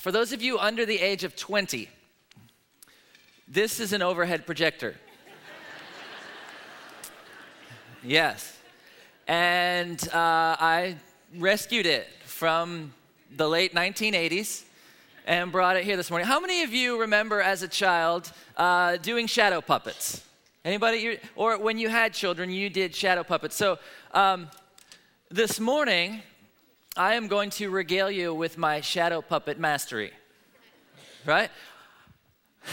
For those of you under the age of 20, this is an overhead projector. yes. And uh, I rescued it from the late 1980s and brought it here this morning. How many of you remember as a child uh, doing shadow puppets? Anybody? Or when you had children, you did shadow puppets. So um, this morning, I am going to regale you with my shadow puppet mastery. Right?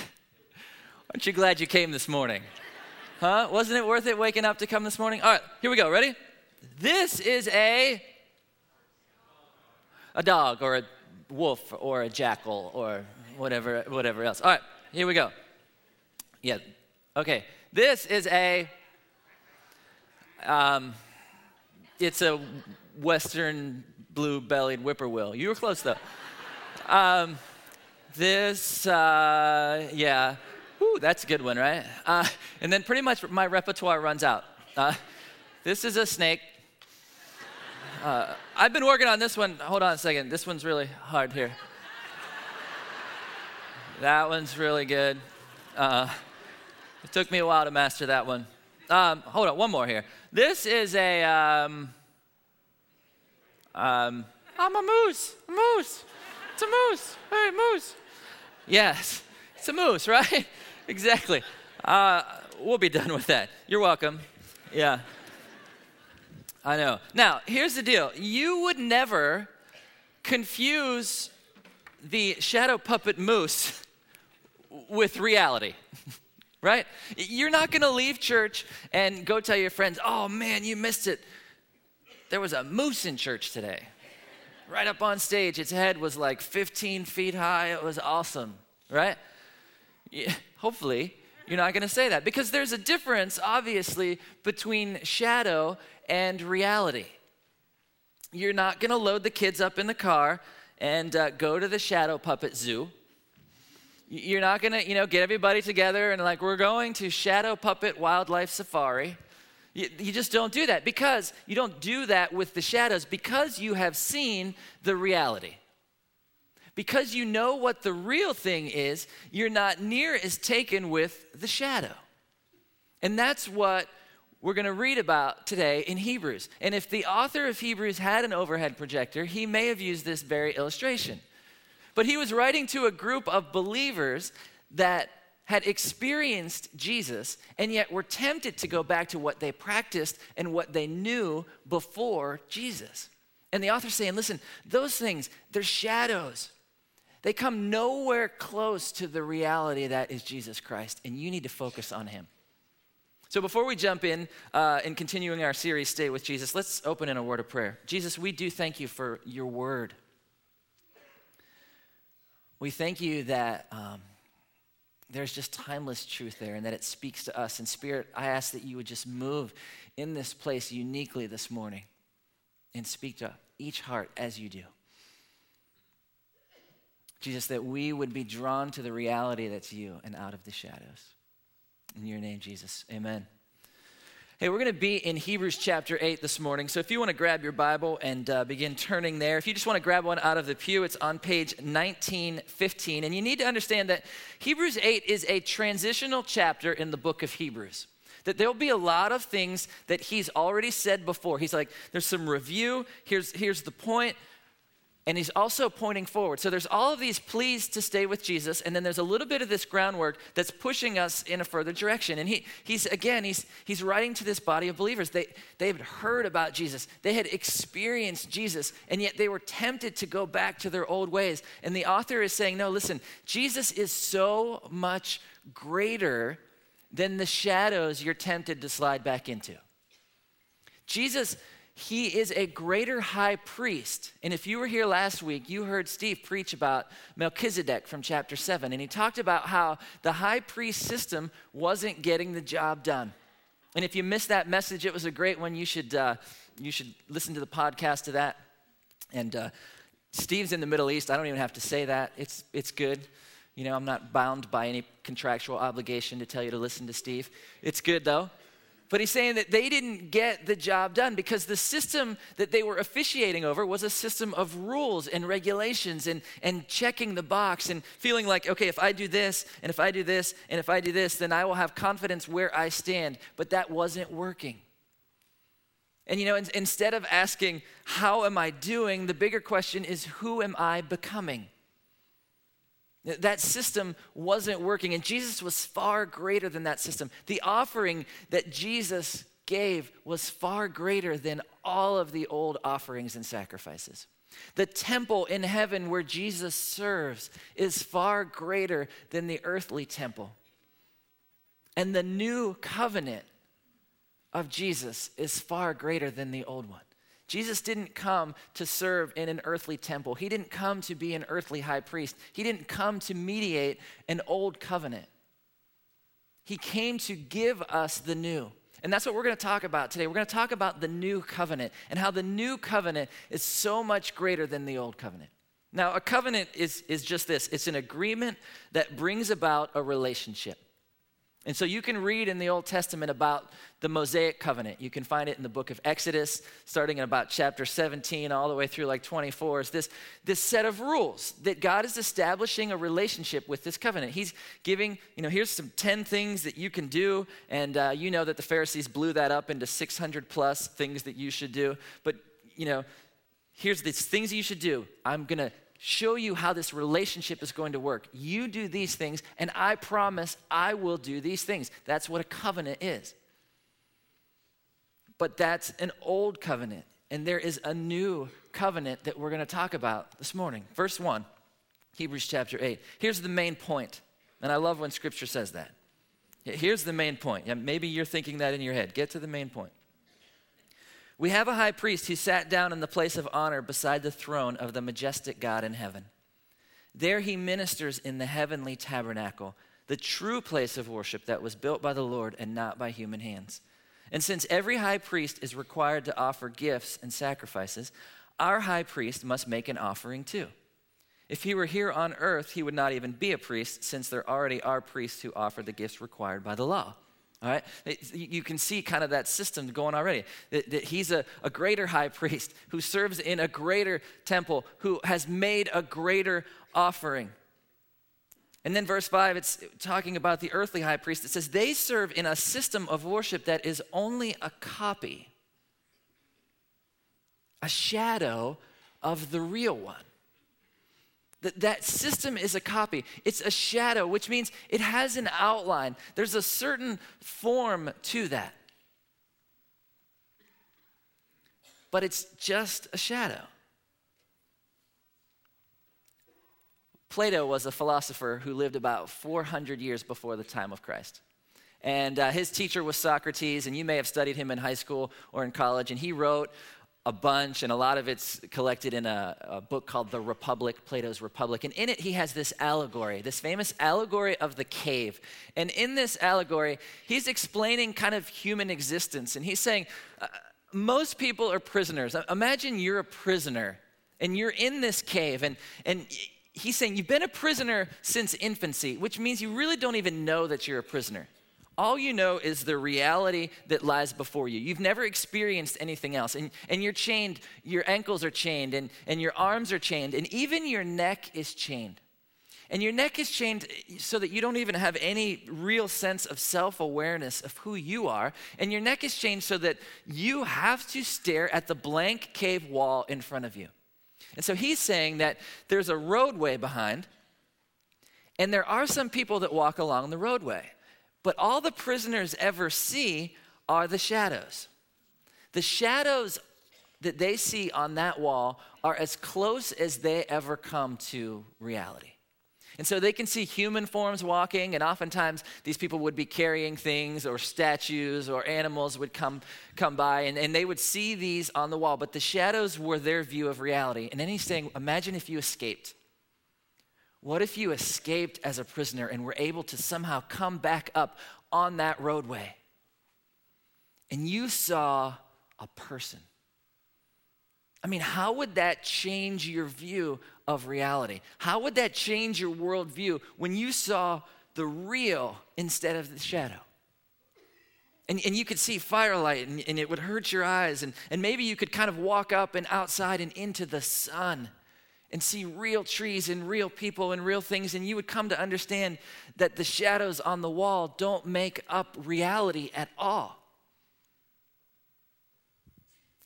Aren't you glad you came this morning? Huh? Wasn't it worth it waking up to come this morning? All right, here we go. Ready? This is a a dog or a wolf or a jackal or whatever whatever else. All right, here we go. Yeah. Okay. This is a um, it's a western blue-bellied whippoorwill. You were close though. Um, this, uh, yeah, Whew, that's a good one, right? Uh, and then pretty much my repertoire runs out. Uh, this is a snake. Uh, I've been working on this one. Hold on a second. This one's really hard here. That one's really good. Uh, it took me a while to master that one. Um, hold on, one more here. This is a. Um, um, I'm a moose. A moose. It's a moose. Hey, moose. Yes, it's a moose, right? exactly. Uh, we'll be done with that. You're welcome. Yeah. I know. Now, here's the deal you would never confuse the shadow puppet moose with reality. right? You're not going to leave church and go tell your friends, oh man, you missed it. There was a moose in church today. Right up on stage, its head was like 15 feet high. It was awesome, right? Yeah, hopefully, you're not going to say that because there's a difference, obviously, between shadow and reality. You're not going to load the kids up in the car and uh, go to the shadow puppet zoo. You're not going to, you know, get everybody together and like, we're going to shadow puppet wildlife safari. You, you just don't do that because you don't do that with the shadows because you have seen the reality. Because you know what the real thing is, you're not near as taken with the shadow. And that's what we're going to read about today in Hebrews. And if the author of Hebrews had an overhead projector, he may have used this very illustration. But he was writing to a group of believers that had experienced Jesus and yet were tempted to go back to what they practiced and what they knew before Jesus. And the author's saying, listen, those things, they're shadows. They come nowhere close to the reality that is Jesus Christ, and you need to focus on him. So, before we jump in uh, in continuing our series, Stay with Jesus, let's open in a word of prayer. Jesus, we do thank you for your word. We thank you that um, there's just timeless truth there and that it speaks to us. And, Spirit, I ask that you would just move in this place uniquely this morning and speak to each heart as you do. Jesus, that we would be drawn to the reality that's you and out of the shadows. In your name, Jesus. Amen. Hey, we're going to be in Hebrews chapter 8 this morning. So if you want to grab your Bible and uh, begin turning there, if you just want to grab one out of the pew, it's on page 1915. And you need to understand that Hebrews 8 is a transitional chapter in the book of Hebrews. That there'll be a lot of things that he's already said before. He's like, there's some review, here's, here's the point, and he's also pointing forward. So there's all of these pleas to stay with Jesus, and then there's a little bit of this groundwork that's pushing us in a further direction. And he, he's again, he's he's writing to this body of believers. They they had heard about Jesus, they had experienced Jesus, and yet they were tempted to go back to their old ways. And the author is saying, no, listen, Jesus is so much greater than the shadows you're tempted to slide back into. Jesus he is a greater high priest. And if you were here last week, you heard Steve preach about Melchizedek from chapter 7. And he talked about how the high priest system wasn't getting the job done. And if you missed that message, it was a great one. You should, uh, you should listen to the podcast to that. And uh, Steve's in the Middle East. I don't even have to say that. It's, it's good. You know, I'm not bound by any contractual obligation to tell you to listen to Steve. It's good, though. But he's saying that they didn't get the job done because the system that they were officiating over was a system of rules and regulations and, and checking the box and feeling like, okay, if I do this, and if I do this, and if I do this, then I will have confidence where I stand. But that wasn't working. And you know, in, instead of asking, how am I doing, the bigger question is, who am I becoming? That system wasn't working, and Jesus was far greater than that system. The offering that Jesus gave was far greater than all of the old offerings and sacrifices. The temple in heaven where Jesus serves is far greater than the earthly temple. And the new covenant of Jesus is far greater than the old one. Jesus didn't come to serve in an earthly temple. He didn't come to be an earthly high priest. He didn't come to mediate an old covenant. He came to give us the new. And that's what we're going to talk about today. We're going to talk about the new covenant and how the new covenant is so much greater than the old covenant. Now, a covenant is, is just this it's an agreement that brings about a relationship. And so you can read in the Old Testament about the Mosaic covenant. You can find it in the book of Exodus, starting in about chapter 17, all the way through like 24. Is this, this set of rules that God is establishing a relationship with this covenant. He's giving, you know, here's some 10 things that you can do. And uh, you know that the Pharisees blew that up into 600 plus things that you should do. But, you know, here's these things you should do. I'm going to show you how this relationship is going to work. You do these things, and I promise I will do these things. That's what a covenant is. But that's an old covenant, and there is a new covenant that we're going to talk about this morning. Verse 1, Hebrews chapter 8. Here's the main point, and I love when scripture says that. Here's the main point. Maybe you're thinking that in your head. Get to the main point. We have a high priest who sat down in the place of honor beside the throne of the majestic God in heaven. There he ministers in the heavenly tabernacle, the true place of worship that was built by the Lord and not by human hands. And since every high priest is required to offer gifts and sacrifices, our high priest must make an offering too. If he were here on earth, he would not even be a priest, since there already are priests who offer the gifts required by the law. All right? You can see kind of that system going already. That, he's a, a greater high priest who serves in a greater temple, who has made a greater offering. And then verse 5, it's talking about the earthly high priest. It says, They serve in a system of worship that is only a copy, a shadow of the real one. That, that system is a copy. It's a shadow, which means it has an outline. There's a certain form to that. But it's just a shadow. Plato was a philosopher who lived about 400 years before the time of Christ. And uh, his teacher was Socrates, and you may have studied him in high school or in college. And he wrote a bunch, and a lot of it's collected in a, a, book called The Republic, Plato's Republic. And in it, he has this allegory, this famous allegory of the cave. And in this allegory, he's explaining kind of human existence. And he's saying, uh, most people are prisoners. Imagine you're a prisoner, and you're in this cave, and, and he's saying you've been a prisoner since infancy, which means you really don't even know that you're a prisoner all you know is the reality that lies before you. You've never experienced anything else. And, and you're chained, your ankles are chained, and, and your arms are chained, and even your neck is chained. And your neck is chained so that you don't even have any real sense of self awareness of who you are. And your neck is chained so that you have to stare at the blank cave wall in front of you. And so he's saying that there's a roadway behind, and there are some people that walk along the roadway. But all the prisoners ever see are the shadows. The shadows that they see on that wall are as close as they ever come to reality. And so they can see human forms walking, and oftentimes these people would be carrying things, or statues, or animals would come, come by, and, and they would see these on the wall. But the shadows were their view of reality. And then he's saying, Imagine if you escaped. What if you escaped as a prisoner and were able to somehow come back up on that roadway and you saw a person? I mean, how would that change your view of reality? How would that change your worldview when you saw the real instead of the shadow? And, and you could see firelight and, and it would hurt your eyes. And, and maybe you could kind of walk up and outside and into the sun and see real trees and real people and real things. And you would come to understand that the shadows on the wall don't make up reality at all.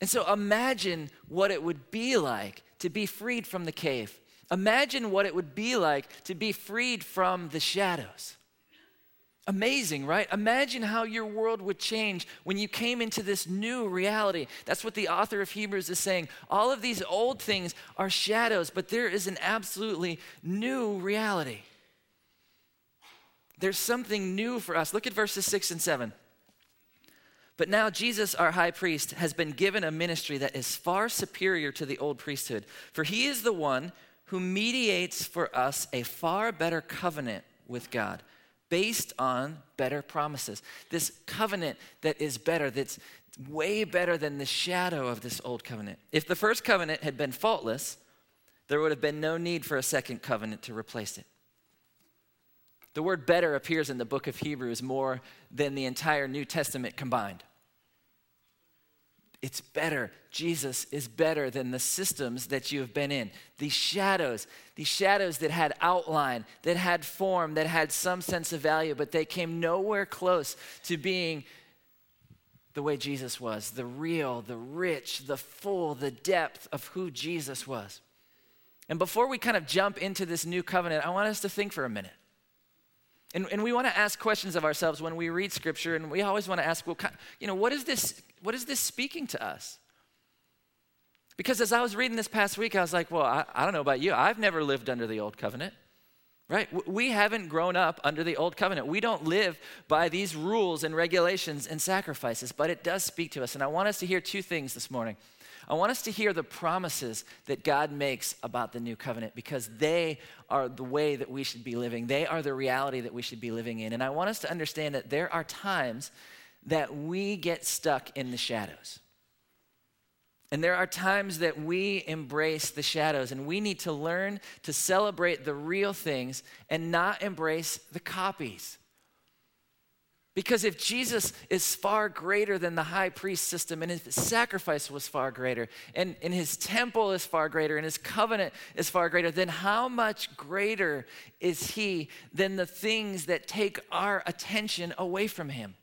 And so imagine what it would be like to be freed from the cave. Imagine what it would be like to be freed from the shadows. Amazing, right? Imagine how your world would change when you came into this new reality. That's what the author of Hebrews is saying. All of these old things are shadows, but there is an absolutely new reality. There's something new for us. Look at verses 6 and 7. But now Jesus, our high priest, has been given a ministry that is far superior to the old priesthood, for he is the one who mediates for us a far better covenant with God based on better promises. This covenant that is better, that's way better than the shadow of this old covenant. If the first covenant had been faultless, there would have been no need for a second covenant to replace it. The word better appears in the book of Hebrews more than the entire New Testament combined. It's better. Jesus is better than the systems that you have been in. These shadows, these shadows that had outline, that had form, that had some sense of value, but they came nowhere close to being the way Jesus was the real, the rich, the full, the depth of who Jesus was. And before we kind of jump into this new covenant, I want us to think for a minute. And, and we want to ask questions of ourselves when we read scripture, and we always want to ask, well, you know, what is this, what is this speaking to us? Because as I was reading this past week, I was like, well, I, I don't know about you. I've never lived under the old covenant, right? We haven't grown up under the old covenant. We don't live by these rules and regulations and sacrifices, but it does speak to us. And I want us to hear two things this morning. I want us to hear the promises that God makes about the new covenant because they are the way that we should be living. They are the reality that we should be living in. And I want us to understand that there are times that we get stuck in the shadows. And there are times that we embrace the shadows, and we need to learn to celebrate the real things and not embrace the copies. Because if Jesus is far greater than the high priest system, and his sacrifice was far greater, and, and his temple is far greater, and his covenant is far greater, then how much greater is he than the things that take our attention away from him?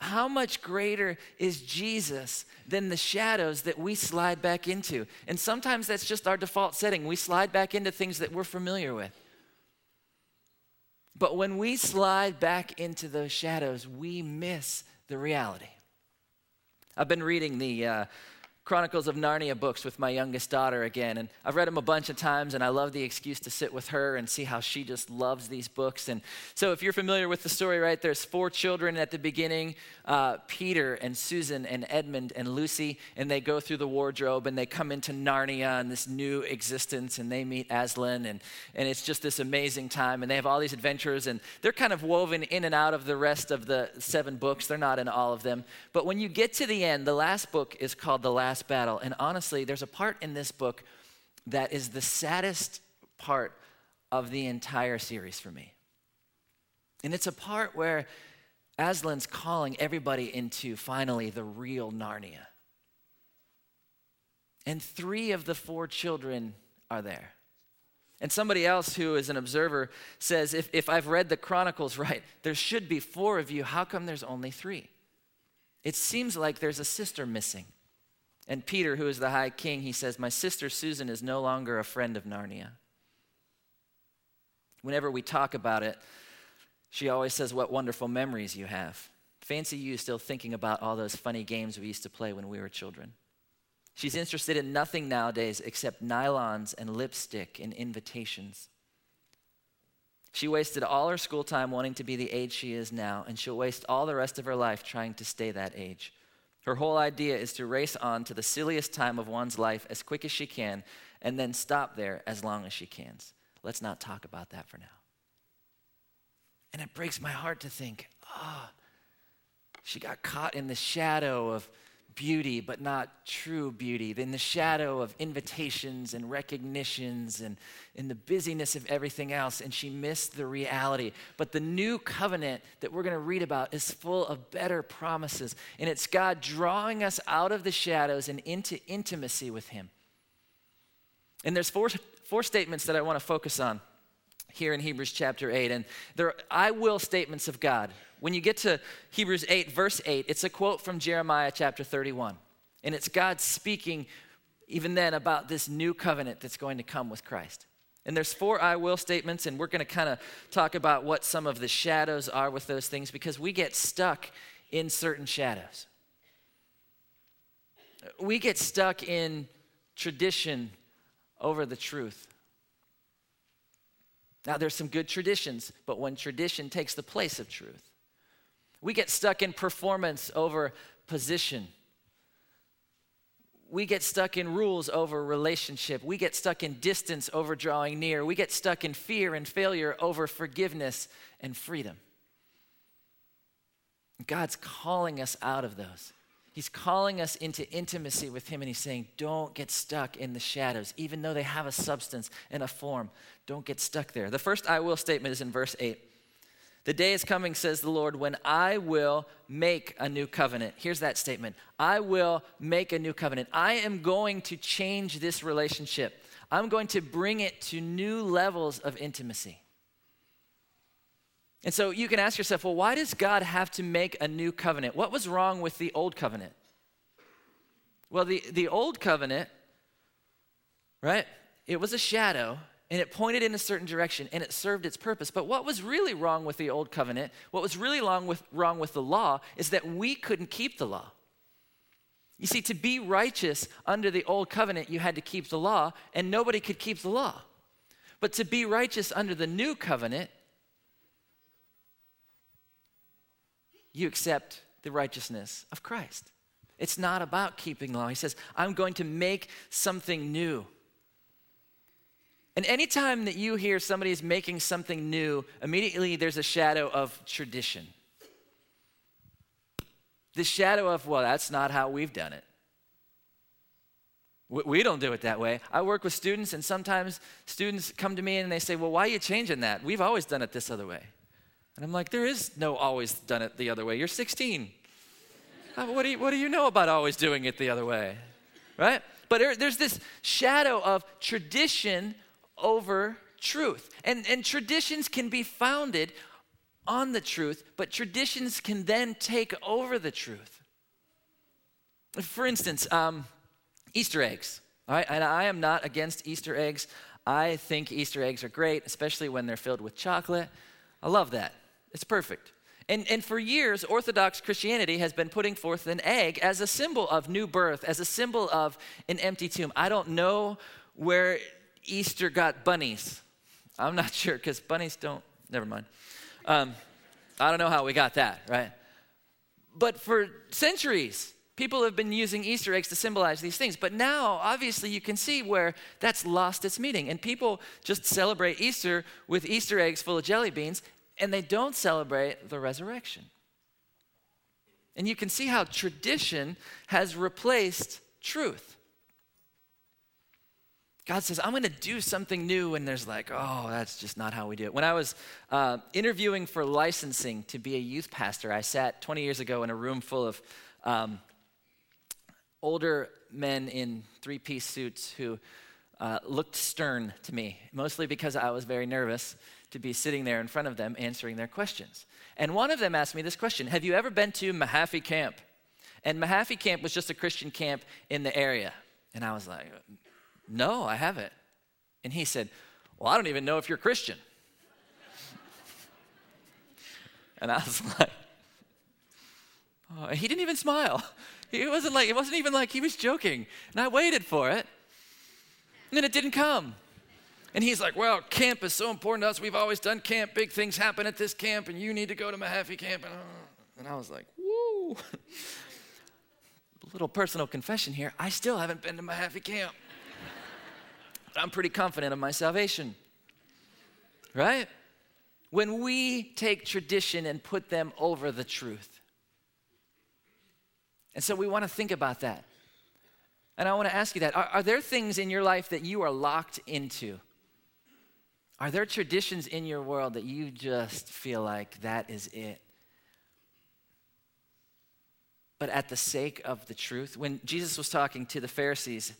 How much greater is Jesus than the shadows that we slide back into? And sometimes that's just our default setting. We slide back into things that we're familiar with. But when we slide back into those shadows, we miss the reality. I've been reading the uh, Chronicles of Narnia books with my youngest daughter again. And I've read them a bunch of times, and I love the excuse to sit with her and see how she just loves these books. And so, if you're familiar with the story, right, there's four children at the beginning uh, Peter and Susan and Edmund and Lucy, and they go through the wardrobe and they come into Narnia and this new existence, and they meet Aslan, and, and it's just this amazing time. And they have all these adventures, and they're kind of woven in and out of the rest of the seven books. They're not in all of them. But when you get to the end, the last book is called The Last last battle. And honestly, there's a part in this book that is the saddest part of the entire series for me. And it's a part where Aslan's calling everybody into finally the real Narnia. And three of the four children are there. And somebody else who is an observer says, if, if I've read the Chronicles right, there should be four of you. How come there's only three? It seems like there's a sister missing. And Peter, who is the high king, he says, My sister Susan is no longer a friend of Narnia. Whenever we talk about it, she always says, What wonderful memories you have. Fancy you still thinking about all those funny games we used to play when we were children. She's interested in nothing nowadays except nylons and lipstick and invitations. She wasted all her school time wanting to be the age she is now, and she'll waste all the rest of her life trying to stay that age. Her whole idea is to race on to the silliest time of one's life as quick as she can and then stop there as long as she can. Let's not talk about that for now. And it breaks my heart to think, oh, she got caught in the shadow of beauty, but not true beauty, in the shadow of invitations and recognitions and in the busyness of everything else, and she missed the reality. But the new covenant that we're going to read about is full of better promises, and it's God drawing us out of the shadows and into intimacy with Him. And there's four, four statements that I want to focus on here in Hebrews chapter 8, and they're I will statements of God. When you get to Hebrews 8, verse 8, it's a quote from Jeremiah chapter 31. And it's God speaking even then about this new covenant that's going to come with Christ. And there's four I will statements, and we're going to kind of talk about what some of the shadows are with those things because we get stuck in certain shadows. We get stuck in tradition over the truth. Now, there's some good traditions, but when tradition takes the place of truth, we get stuck in performance over position. We get stuck in rules over relationship. We get stuck in distance over drawing near. We get stuck in fear and failure over forgiveness and freedom. God's calling us out of those. He's calling us into intimacy with Him and He's saying, Don't get stuck in the shadows, even though they have a substance and a form. Don't get stuck there. The first I will statement is in verse 8. The day is coming, says the Lord, when I will make a new covenant. Here's that statement I will make a new covenant. I am going to change this relationship, I'm going to bring it to new levels of intimacy. And so you can ask yourself, well, why does God have to make a new covenant? What was wrong with the old covenant? Well, the, the old covenant, right, it was a shadow and it pointed in a certain direction and it served its purpose. But what was really wrong with the old covenant, what was really wrong with, wrong with the law, is that we couldn't keep the law. You see, to be righteous under the old covenant, you had to keep the law, and nobody could keep the law. But to be righteous under the new covenant, you accept the righteousness of Christ. It's not about keeping law. He says, I'm going to make something new. And anytime that you hear somebody is making something new, immediately there's a shadow of tradition. The shadow of, well, that's not how we've done it. We don't do it that way. I work with students, and sometimes students come to me and they say, Well, why are you changing that? We've always done it this other way. And I'm like, There is no always done it the other way. You're 16. what, do you, what do you know about always doing it the other way? Right? But there's this shadow of tradition over truth. And, and traditions can be founded on the truth, but traditions can then take over the truth. For instance, um, Easter eggs. All right, and I am not against Easter eggs. I think Easter eggs are great, especially when they're filled with chocolate. I love that. It's perfect. And, and for years, Orthodox Christianity has been putting forth an egg as a symbol of new birth, as a symbol of an empty tomb. I don't know where Easter got bunnies. I'm not sure because bunnies don't, never mind. Um, I don't know how we got that, right? But for centuries, people have been using Easter eggs to symbolize these things. But now, obviously, you can see where that's lost its meaning. And people just celebrate Easter with Easter eggs full of jelly beans, and they don't celebrate the resurrection. And you can see how tradition has replaced truth. God says, I'm going to do something new, and there's like, oh, that's just not how we do it. When I was uh, interviewing for licensing to be a youth pastor, I sat 20 years ago in a room full of um, older men in three piece suits who uh, looked stern to me, mostly because I was very nervous to be sitting there in front of them answering their questions. And one of them asked me this question Have you ever been to Mahaffey Camp? And Mahaffey Camp was just a Christian camp in the area. And I was like, no, I haven't. And he said, Well, I don't even know if you're Christian. and I was like, oh, he didn't even smile. It wasn't like it wasn't even like he was joking. And I waited for it. And then it didn't come. And he's like, Well, camp is so important to us. We've always done camp. Big things happen at this camp, and you need to go to Mahaffey camp. And uh, I was like, Woo. little personal confession here. I still haven't been to Mahaffey camp. I'm pretty confident of my salvation. Right? When we take tradition and put them over the truth, And so we want to think about that. And I want to ask you that. Are, are, there things in your life that you are locked into? Are there traditions in your world that you just feel like that is it? But at the sake of the truth, when Jesus was talking to the Pharisees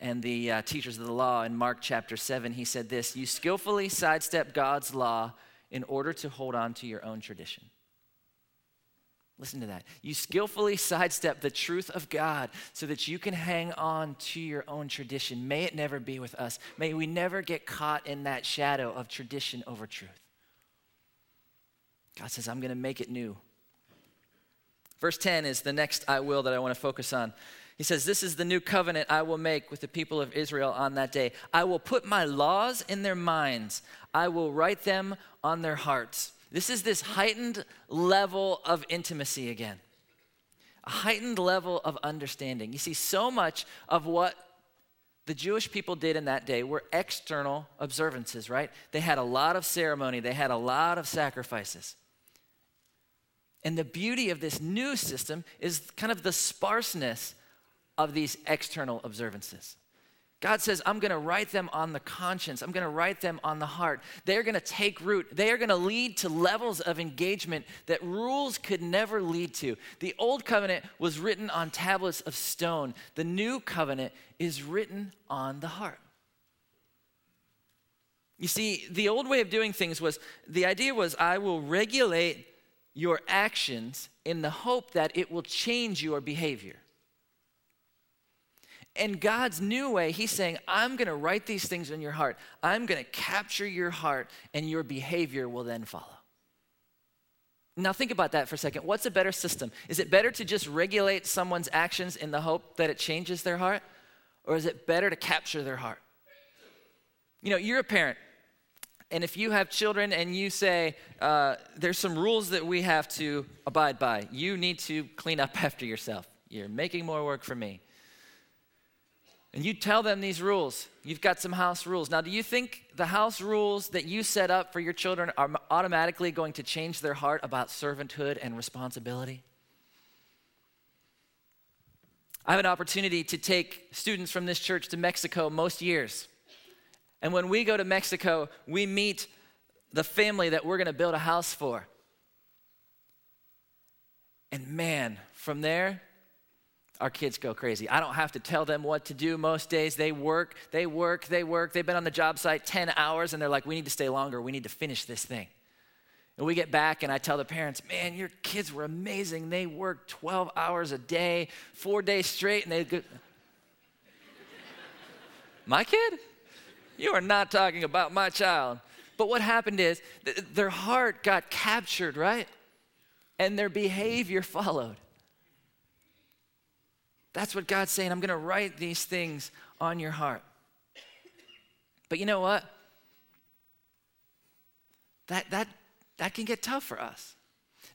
and the uh, teachers of the law in Mark chapter 7, he said this You skillfully sidestep God's law in order to hold on to your own tradition. Listen to that. You skillfully sidestep the truth of God so that you can hang on to your own tradition. May it never be with us. May we never get caught in that shadow of tradition over truth. God says, I'm going to make it new. Verse 10 is the next I will that I want to focus on. He says, This is the new covenant I will make with the people of Israel on that day. I will put my laws in their minds, I will write them on their hearts. This is this heightened level of intimacy again, a heightened level of understanding. You see, so much of what the Jewish people did in that day were external observances, right? They had a lot of ceremony, they had a lot of sacrifices. And the beauty of this new system is kind of the sparseness of these external observances. God says, I'm going to write them on the conscience. I'm going to write them on the heart. They're going to take root. They are going to lead to levels of engagement that rules could never lead to. The old covenant was written on tablets of stone, the new covenant is written on the heart. You see, the old way of doing things was the idea was I will regulate your actions in the hope that it will change your behavior. In God's new way, He's saying, I'm going to write these things in your heart. I'm going to capture your heart, and your behavior will then follow. Now, think about that for a second. What's a better system? Is it better to just regulate someone's actions in the hope that it changes their heart? Or is it better to capture their heart? You know, you're a parent, and if you have children and you say, uh, there's some rules that we have to abide by, you need to clean up after yourself. You're making more work for me and you tell them these rules. You've got some house rules. Now, do you think the house rules that you set up for your children are automatically going to change their heart about servanthood and responsibility? I have an opportunity to take students from this church to Mexico most years. And when we go to Mexico, we meet the family that we're going to build a house for. And man, from there, our kids go crazy. I don't have to tell them what to do most days. They work, they work, they work. They've been on the job site 10 hours and they're like, we need to stay longer. We need to finish this thing. And we get back and I tell the parents, man, your kids were amazing. They worked 12 hours a day, four days straight, and they go. my kid? You are not talking about my child. But what happened is th- their heart got captured, right? And their behavior followed. That's what God's saying. I'm going to write these things on your heart. But you know what? That, that, that can get tough for us.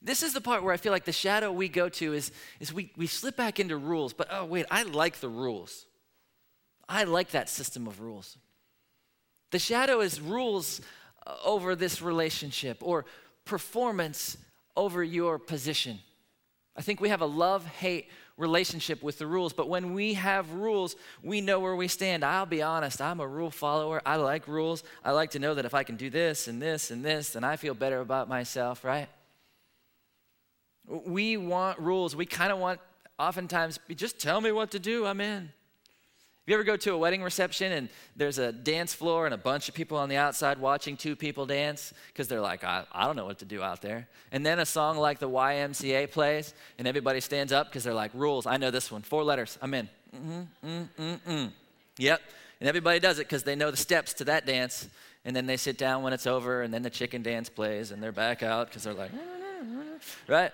This is the part where I feel like the shadow we go to is, is we, we slip back into rules, but oh, wait, I like the rules. I like that system of rules. The shadow is rules uh, over this relationship or performance over your position. I think we have a love hate relationship with the rules. But when we have rules, we know where we stand. I'll be honest, I'm a rule follower. I like rules. I like to know that if I can do this and this and this, then I feel better about myself, right? We want rules. We kind of want, oftentimes, just tell me what to do, I'm in you ever go to a wedding reception and there's a dance floor and a bunch of people on the outside watching two people dance because they're like, I, I don't know what to do out there. And then a song like the YMCA plays and everybody stands up because they're like, rules. I know this one. Four letters. I'm in. Mm-hmm, mm-hmm, Yep. And everybody does it because they know the steps to that dance. And then they sit down when it's over and then the chicken dance plays and they're back out because they're like, right?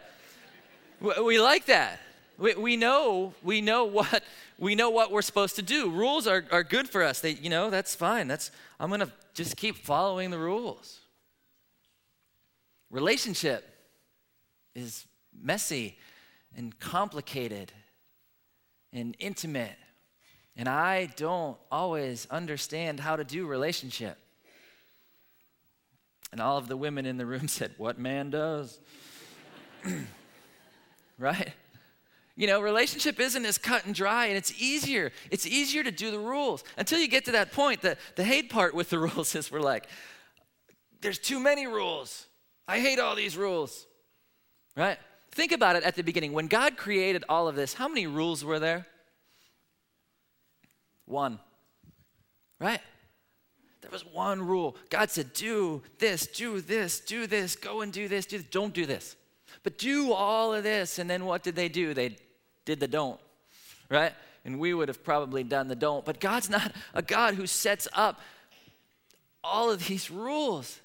We like that. We, we know we know what we know what we're supposed to do. Rules are, are good for us. They, you know, that's fine. That's I'm gonna just keep following the rules. Relationship is messy and complicated and intimate. And I don't always understand how to do relationship. And all of the women in the room said, What man does? right? You know, relationship isn't as cut and dry, and it's easier. It's easier to do the rules until you get to that point. The, the hate part with the rules is we're like, there's too many rules. I hate all these rules, right? Think about it at the beginning. When God created all of this, how many rules were there? One, right? There was one rule. God said, do this, do this, do this, go and do this, do this. Don't do this. But do all of this. And then what did they do? They did the don't, right? And we would have probably done the don't. But God's not a God who sets up all of these rules.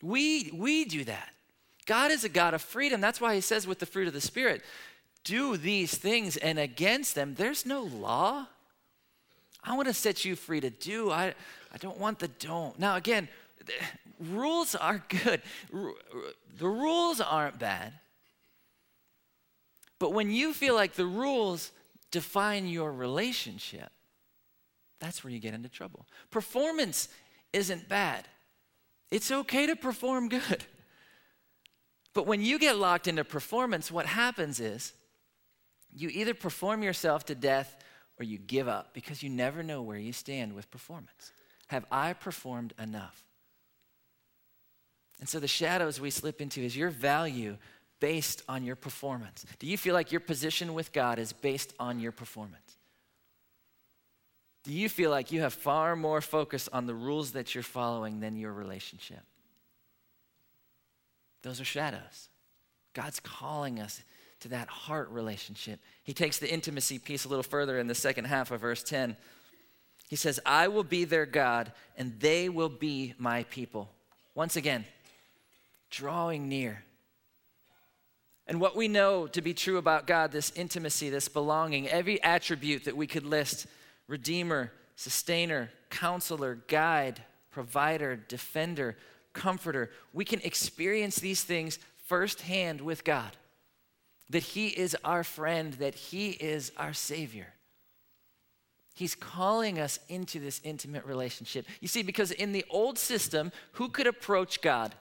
We, we do that. God is a God of freedom. That's why he says with the fruit of the Spirit, do these things, and against them, there's no law. I want to set you free to do. I, I don't want the don't. Now, again, rules are good. The rules aren't bad. But when you feel like the rules define your relationship, that's where you get into trouble. Performance isn't bad, it's okay to perform good. But when you get locked into performance, what happens is you either perform yourself to death or you give up because you never know where you stand with performance. Have I performed enough? And so the shadows we slip into is your value based on your performance? Do you feel like your position with God is based on your performance? Do you feel like you have far more focus on the rules that you're following than your relationship? Those are shadows. God's calling us to that heart relationship. He takes the intimacy piece a little further in the second half of verse 10. He says, I will be their God, and they will be my people. Once again, drawing near. And what we know to be true about God, this intimacy, this belonging, every attribute that we could list Redeemer, Sustainer, Counselor, Guide, Provider, Defender, Comforter we can experience these things firsthand with God. That He is our friend, that He is our Savior. He's calling us into this intimate relationship. You see, because in the old system, who could approach God?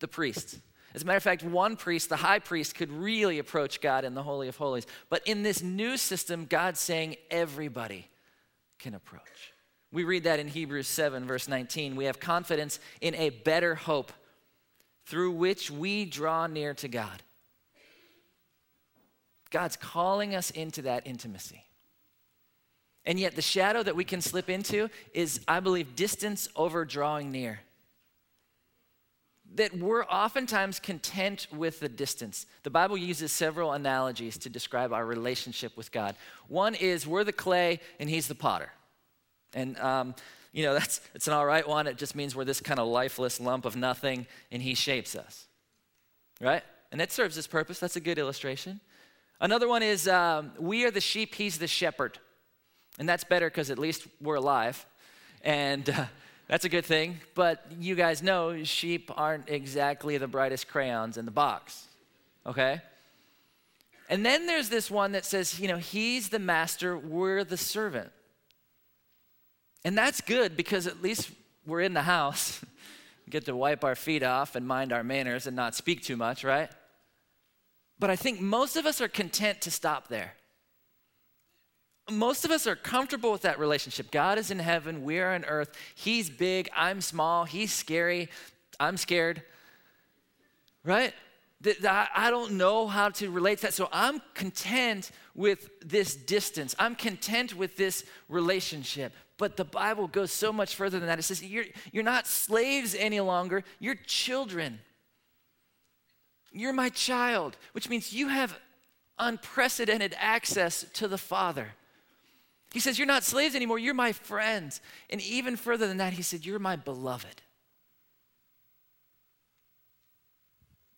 The priests. As a matter of fact, one priest, the high priest, could really approach God in the Holy of Holies. But in this new system, God's saying everybody can approach. We read that in Hebrews 7, verse 19. We have confidence in a better hope through which we draw near to God. God's calling us into that intimacy. And yet, the shadow that we can slip into is, I believe, distance over drawing near that we're oftentimes content with the distance. The Bible uses several analogies to describe our relationship with God. One is we're the clay and He's the potter. And, um, you know, that's it's an all right one. It just means we're this kind of lifeless lump of nothing and He shapes us. Right? And that serves His purpose. That's a good illustration. Another one is um, we are the sheep, He's the shepherd. And that's better because at least we're alive. And, uh, that's a good thing, but you guys know sheep aren't exactly the brightest crayons in the box, okay? And then there's this one that says, you know, he's the master, we're the servant. And that's good because at least we're in the house, get to wipe our feet off and mind our manners and not speak too much, right? But I think most of us are content to stop there most of us are comfortable with that relationship. God is in heaven, we're on earth. He's big, I'm small, he's scary, I'm scared. Right? I don't know how to relate to that. So I'm content with this distance. I'm content with this relationship. But the Bible goes so much further than that. It says, You're, you're not slaves any longer, you're children. You're my child, which means you have unprecedented access to the Father. He says, You're not slaves anymore, you're my friends. And even further than that, he said, You're my beloved.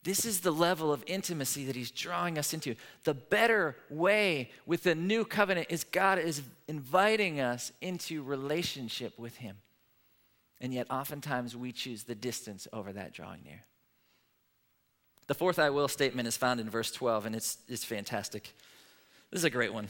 This is the level of intimacy that he's drawing us into. The better way with the new covenant is God is inviting us into relationship with him. And yet, oftentimes, we choose the distance over that drawing near. The fourth I will statement is found in verse 12, and it's, it's fantastic. This is a great one.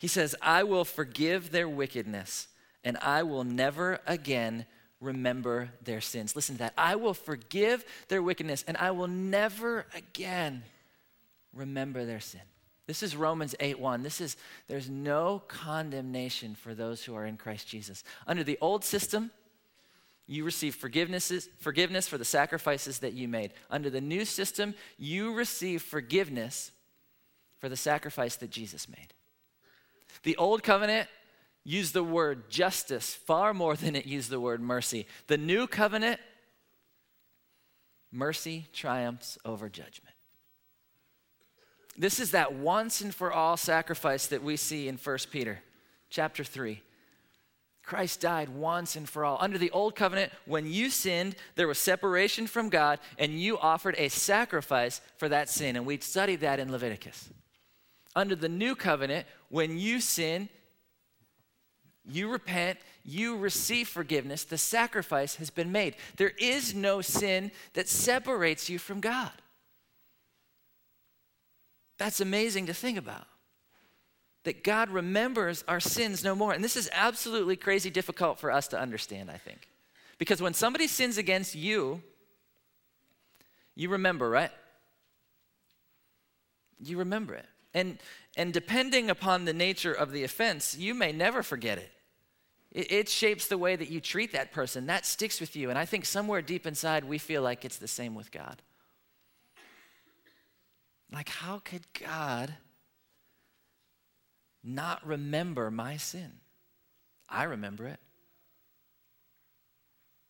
He says, I will forgive their wickedness and I will never again remember their sins. Listen to that. I will forgive their wickedness and I will never again remember their sin. This is Romans 8:1. This is there's no condemnation for those who are in Christ Jesus. Under the old system, you receive forgiveness, forgiveness for the sacrifices that you made. Under the new system, you receive forgiveness for the sacrifice that Jesus made. The old covenant used the word justice far more than it used the word mercy. The new covenant, mercy triumphs over judgment. This is that once and for all sacrifice that we see in 1 Peter chapter 3. Christ died once and for all. Under the old covenant, when you sinned, there was separation from God, and you offered a sacrifice for that sin. And we studied that in Leviticus. Under the new covenant, when you sin, you repent, you receive forgiveness, the sacrifice has been made. There is no sin that separates you from God. That's amazing to think about. That God remembers our sins no more. And this is absolutely crazy difficult for us to understand, I think. Because when somebody sins against you, you remember, right? You remember it. And, and depending upon the nature of the offense, you may never forget it. it. It shapes the way that you treat that person. That sticks with you. And I think somewhere deep inside, we feel like it's the same with God. Like, how could God not remember my sin? I remember it.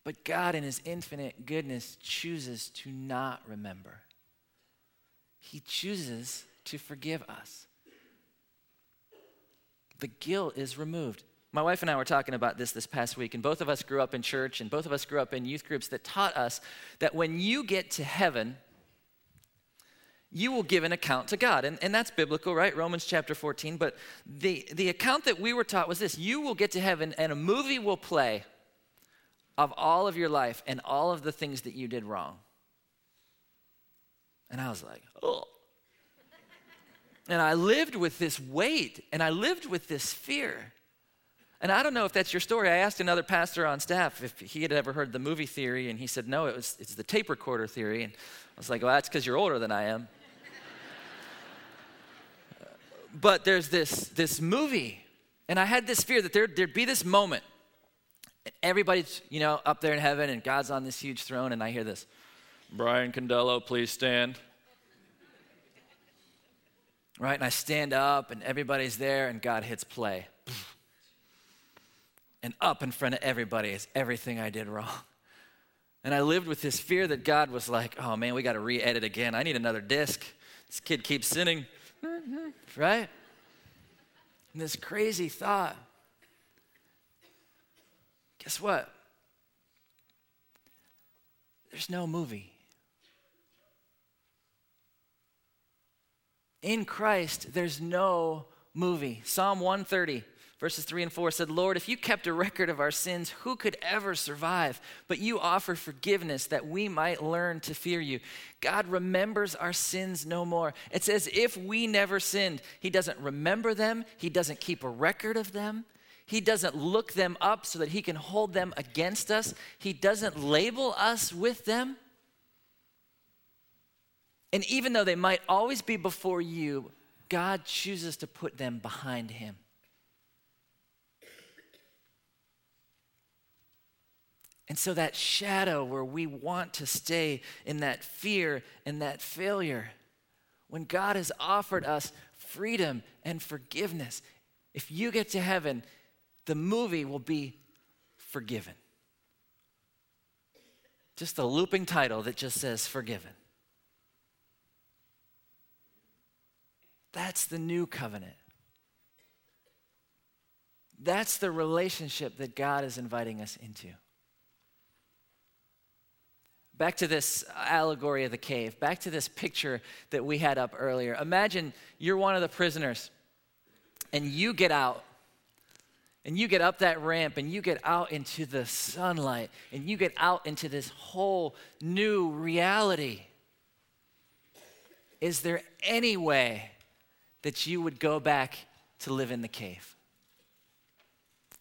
But God, in His infinite goodness, chooses to not remember. He chooses to forgive us. The guilt is removed. My wife and I were talking about this this past week, and both of us grew up in church, and both of us grew up in youth groups that taught us that when you get to heaven, you will give an account to God. And, and that's biblical, right? Romans chapter 14. But the, the account that we were taught was this you will get to heaven, and a movie will play of all of your life and all of the things that you did wrong. And I was like, oh. And I lived with this weight and I lived with this fear. And I don't know if that's your story. I asked another pastor on staff if he had ever heard the movie theory, and he said, no, it was, it's the tape recorder theory. And I was like, well, that's because you're older than I am. but there's this, this movie, and I had this fear that there, there'd be this moment. Everybody's, you know, up there in heaven, and God's on this huge throne, and I hear this Brian Condello, please stand right? And I stand up and everybody's there and God hits play. And up in front of everybody is everything I did wrong. And I lived with this fear that God was like, oh man, we got to re edit again. I need another disc. This kid keeps sinning, right? And this crazy thought. Guess what? There's no movie. In Christ, there's no movie. Psalm 130, verses 3 and 4 said, Lord, if you kept a record of our sins, who could ever survive? But you offer forgiveness that we might learn to fear you. God remembers our sins no more. It's as if we never sinned. He doesn't remember them, He doesn't keep a record of them. He doesn't look them up so that he can hold them against us. He doesn't label us with them. And even though they might always be before you, God chooses to put them behind Him. And so, that shadow where we want to stay in that fear and that failure, when God has offered us freedom and forgiveness, if you get to heaven, the movie will be forgiven. Just a looping title that just says forgiven. That's the new covenant. That's the relationship that God is inviting us into. Back to this allegory of the cave, back to this picture that we had up earlier. Imagine you're one of the prisoners and you get out and you get up that ramp and you get out into the sunlight and you get out into this whole new reality. Is there any way that you would go back to live in the cave?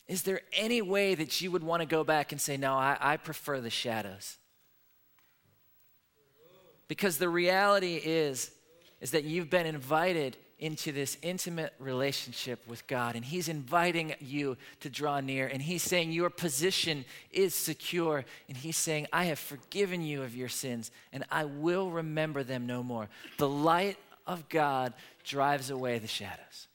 Is there any way that you would want to go back and say, No, I, I prefer the shadows? Because the reality is, is that you've been invited into this intimate relationship with God, and He's inviting you to draw near, and He's saying your position is secure, and He's saying, I have forgiven you of your sins, and I will remember them no more. The light of God drives away the shadows.